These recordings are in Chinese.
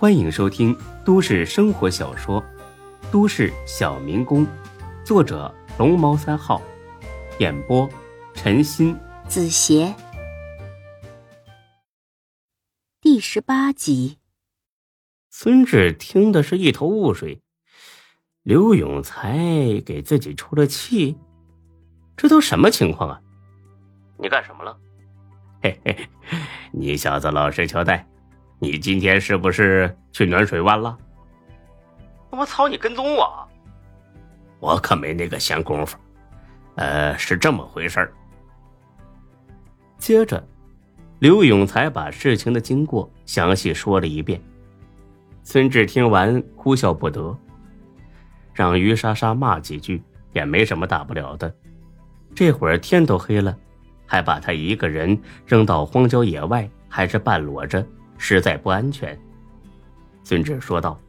欢迎收听都市生活小说《都市小民工》，作者龙猫三号，演播陈鑫、子邪，第十八集。孙志听的是一头雾水，刘永才给自己出了气，这都什么情况啊？你干什么了？嘿嘿，你小子老实交代。你今天是不是去暖水湾了？我操！你跟踪我，我可没那个闲工夫。呃，是这么回事儿。接着，刘永才把事情的经过详细说了一遍。孙志听完哭笑不得，让于莎莎骂几句也没什么大不了的。这会儿天都黑了，还把他一个人扔到荒郊野外，还是半裸着。实在不安全，孙志说道：“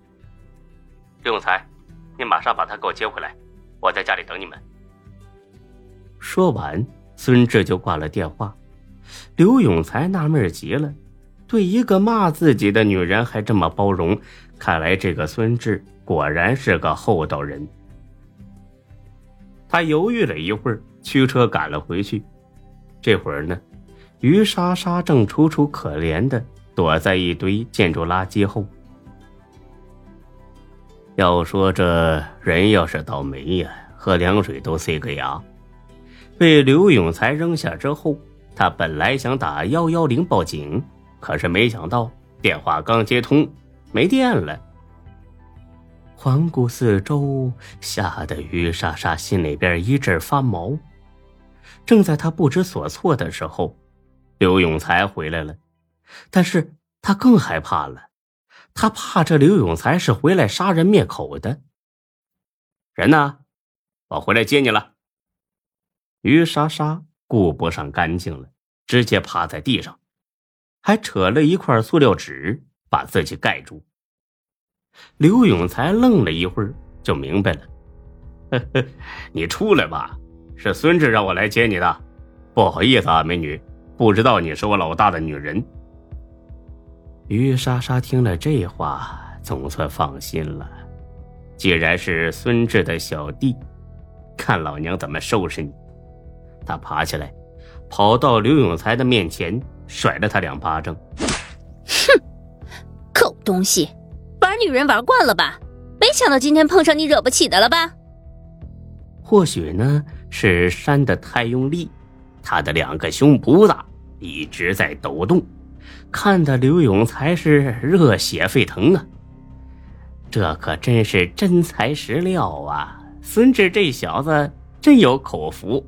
刘永才，你马上把他给我接回来，我在家里等你们。”说完，孙志就挂了电话。刘永才纳闷极了，对一个骂自己的女人还这么包容，看来这个孙志果然是个厚道人。他犹豫了一会儿，驱车赶了回去。这会儿呢，于莎莎正楚楚可怜的。躲在一堆建筑垃圾后。要说这人要是倒霉呀，喝凉水都塞个牙。被刘永才扔下之后，他本来想打幺幺零报警，可是没想到电话刚接通，没电了。环顾四周，吓得于莎莎心里边一阵发毛。正在他不知所措的时候，刘永才回来了。但是他更害怕了，他怕这刘永才是回来杀人灭口的。人呢？我回来接你了。于莎莎顾不上干净了，直接趴在地上，还扯了一块塑料纸把自己盖住。刘永才愣了一会儿，就明白了：“呵呵，你出来吧，是孙志让我来接你的。不好意思啊，美女，不知道你是我老大的女人。”于莎莎听了这话，总算放心了。既然是孙志的小弟，看老娘怎么收拾你！他爬起来，跑到刘永才的面前，甩了他两巴掌。哼，狗东西，玩女人玩惯了吧？没想到今天碰上你惹不起的了吧？或许呢，是扇的太用力，他的两个胸脯子一直在抖动。看得刘勇才是热血沸腾啊！这可真是真材实料啊！孙志这小子真有口福。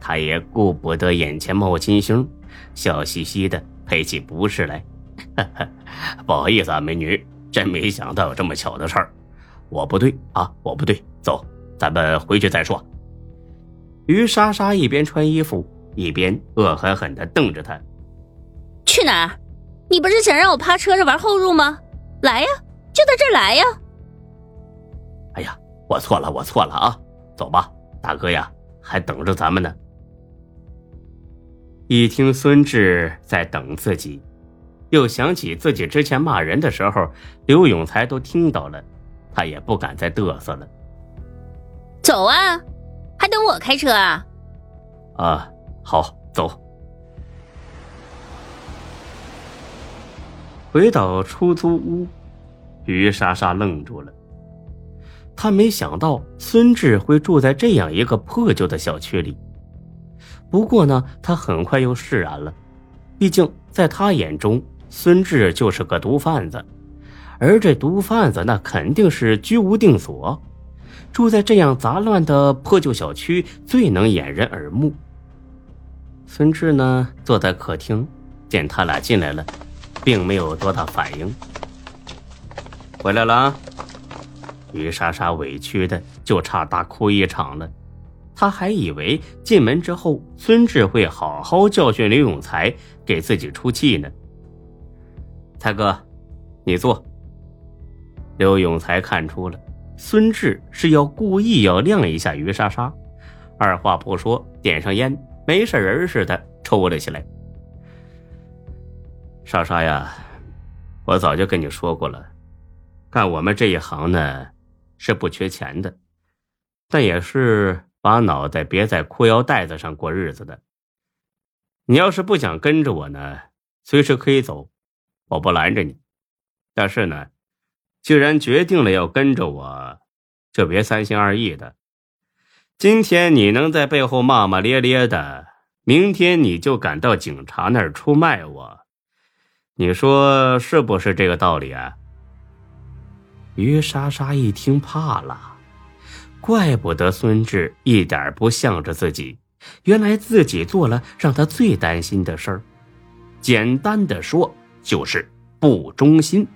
他也顾不得眼前冒金星，笑嘻嘻的赔起不是来。不好意思啊，美女，真没想到有这么巧的事儿。我不对啊，我不对，走，咱们回去再说。于莎莎一边穿衣服，一边恶狠狠地瞪着他。去哪儿？你不是想让我趴车上玩后入吗？来呀，就在这儿来呀！哎呀，我错了，我错了啊！走吧，大哥呀，还等着咱们呢。一听孙志在等自己，又想起自己之前骂人的时候，刘永才都听到了，他也不敢再嘚瑟了。走啊，还等我开车啊？啊，好，走。回到出租屋，于莎莎愣住了。她没想到孙志会住在这样一个破旧的小区里。不过呢，她很快又释然了。毕竟在她眼中，孙志就是个毒贩子，而这毒贩子那肯定是居无定所，住在这样杂乱的破旧小区最能掩人耳目。孙志呢，坐在客厅，见他俩进来了。并没有多大反应。回来了啊！于莎莎委屈的就差大哭一场了。她还以为进门之后孙志会好好教训刘永才，给自己出气呢。才哥，你坐。刘永才看出了孙志是要故意要晾一下于莎莎，二话不说点上烟，没事人似的抽了起来。莎莎呀，我早就跟你说过了，干我们这一行呢，是不缺钱的，但也是把脑袋别在裤腰带子上过日子的。你要是不想跟着我呢，随时可以走，我不拦着你。但是呢，既然决定了要跟着我，就别三心二意的。今天你能在背后骂骂咧咧的，明天你就敢到警察那儿出卖我，你说是不是这个道理啊？于莎莎一听怕了，怪不得孙志一点不向着自己，原来自己做了让他最担心的事儿。简单的说，就是不忠心。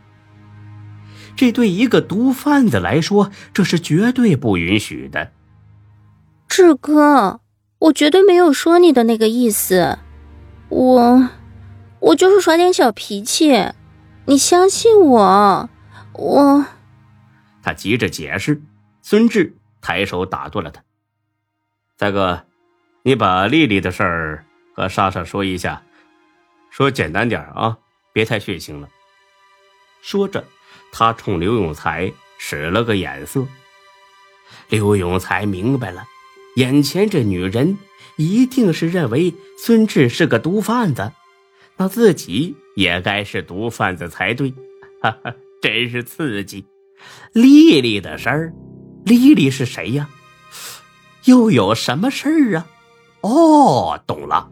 这对一个毒贩子来说，这是绝对不允许的。志哥，我绝对没有说你的那个意思，我，我就是耍点小脾气，你相信我，我。他急着解释，孙志抬手打断了他：“大哥，你把丽丽的事儿和莎莎说一下，说简单点啊，别太血腥了。”说着。他冲刘永才使了个眼色，刘永才明白了，眼前这女人一定是认为孙志是个毒贩子，那自己也该是毒贩子才对，哈哈，真是刺激！丽丽的事儿，丽丽是谁呀？又有什么事儿啊？哦，懂了，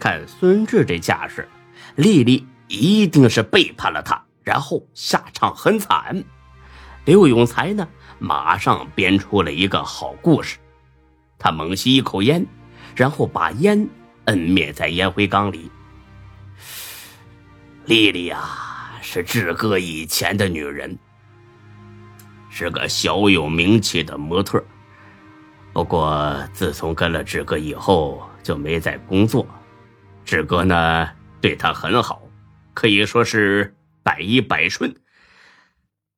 看孙志这架势，丽丽一定是背叛了他。然后下场很惨，刘永才呢，马上编出了一个好故事。他猛吸一口烟，然后把烟摁灭在烟灰缸里。丽丽呀，是志哥以前的女人，是个小有名气的模特。不过自从跟了志哥以后，就没再工作。志哥呢，对她很好，可以说是。百依百顺，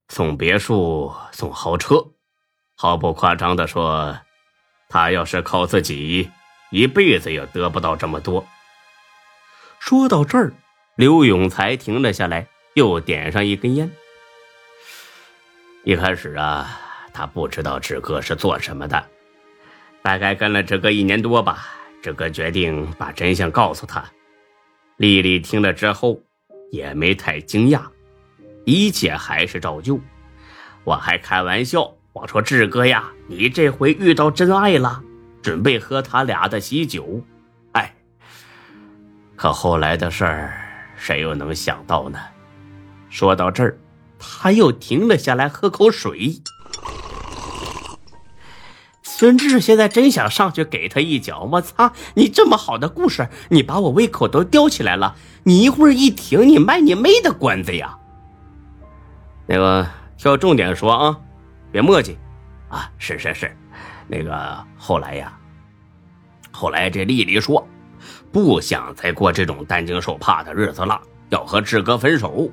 送别墅，送豪车，毫不夸张的说，他要是靠自己，一辈子也得不到这么多。说到这儿，刘永才停了下来，又点上一根烟。一开始啊，他不知道志哥是做什么的，大概跟了志哥一年多吧。志哥决定把真相告诉他。丽丽听了之后。也没太惊讶，一切还是照旧。我还开玩笑，我说志哥呀，你这回遇到真爱了，准备喝他俩的喜酒。哎，可后来的事儿，谁又能想到呢？说到这儿，他又停了下来，喝口水。孙志现在真想上去给他一脚！我操，你这么好的故事，你把我胃口都吊起来了。你一会儿一停，你卖你妹的关子呀！那个挑重点说啊，别墨迹啊！是是是，那个后来呀，后来这丽丽说，不想再过这种担惊受怕的日子了，要和志哥分手。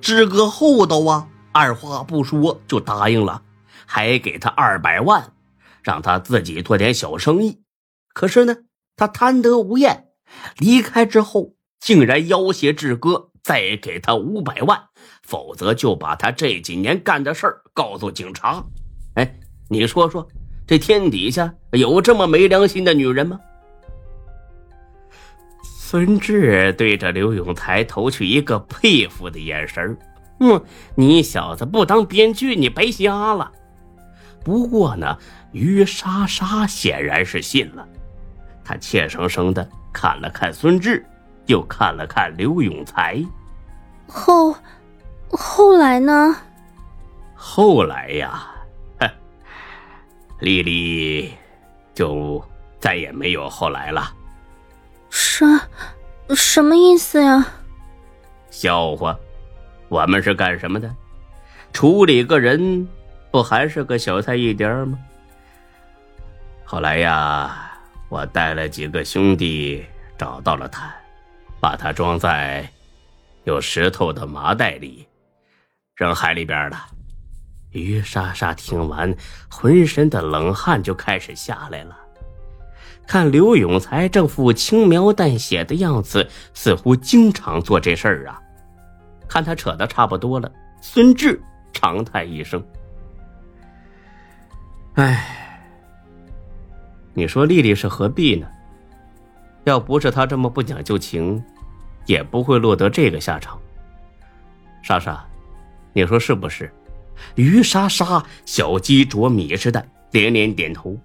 志哥厚道啊，二话不说就答应了，还给他二百万。让他自己做点小生意，可是呢，他贪得无厌，离开之后竟然要挟志哥再给他五百万，否则就把他这几年干的事儿告诉警察。哎，你说说，这天底下有这么没良心的女人吗？孙志对着刘永才投去一个佩服的眼神嗯，你小子不当编剧，你白瞎了。不过呢。于莎莎显然是信了，她怯生生的看了看孙志，又看了看刘永才。后，后来呢？后来呀，丽丽就再也没有后来了。什，什么意思呀？笑话，我们是干什么的？处理个人，不还是个小菜一碟吗？后来呀，我带了几个兄弟找到了他，把他装在有石头的麻袋里，扔海里边了。于莎莎听完，浑身的冷汗就开始下来了。看刘永才这副轻描淡写的样子，似乎经常做这事儿啊。看他扯得差不多了，孙志长叹一声：“哎，你说丽丽是何必呢？要不是她这么不讲究情，也不会落得这个下场。莎莎，你说是不是？”于莎莎小鸡啄米似的连连点头。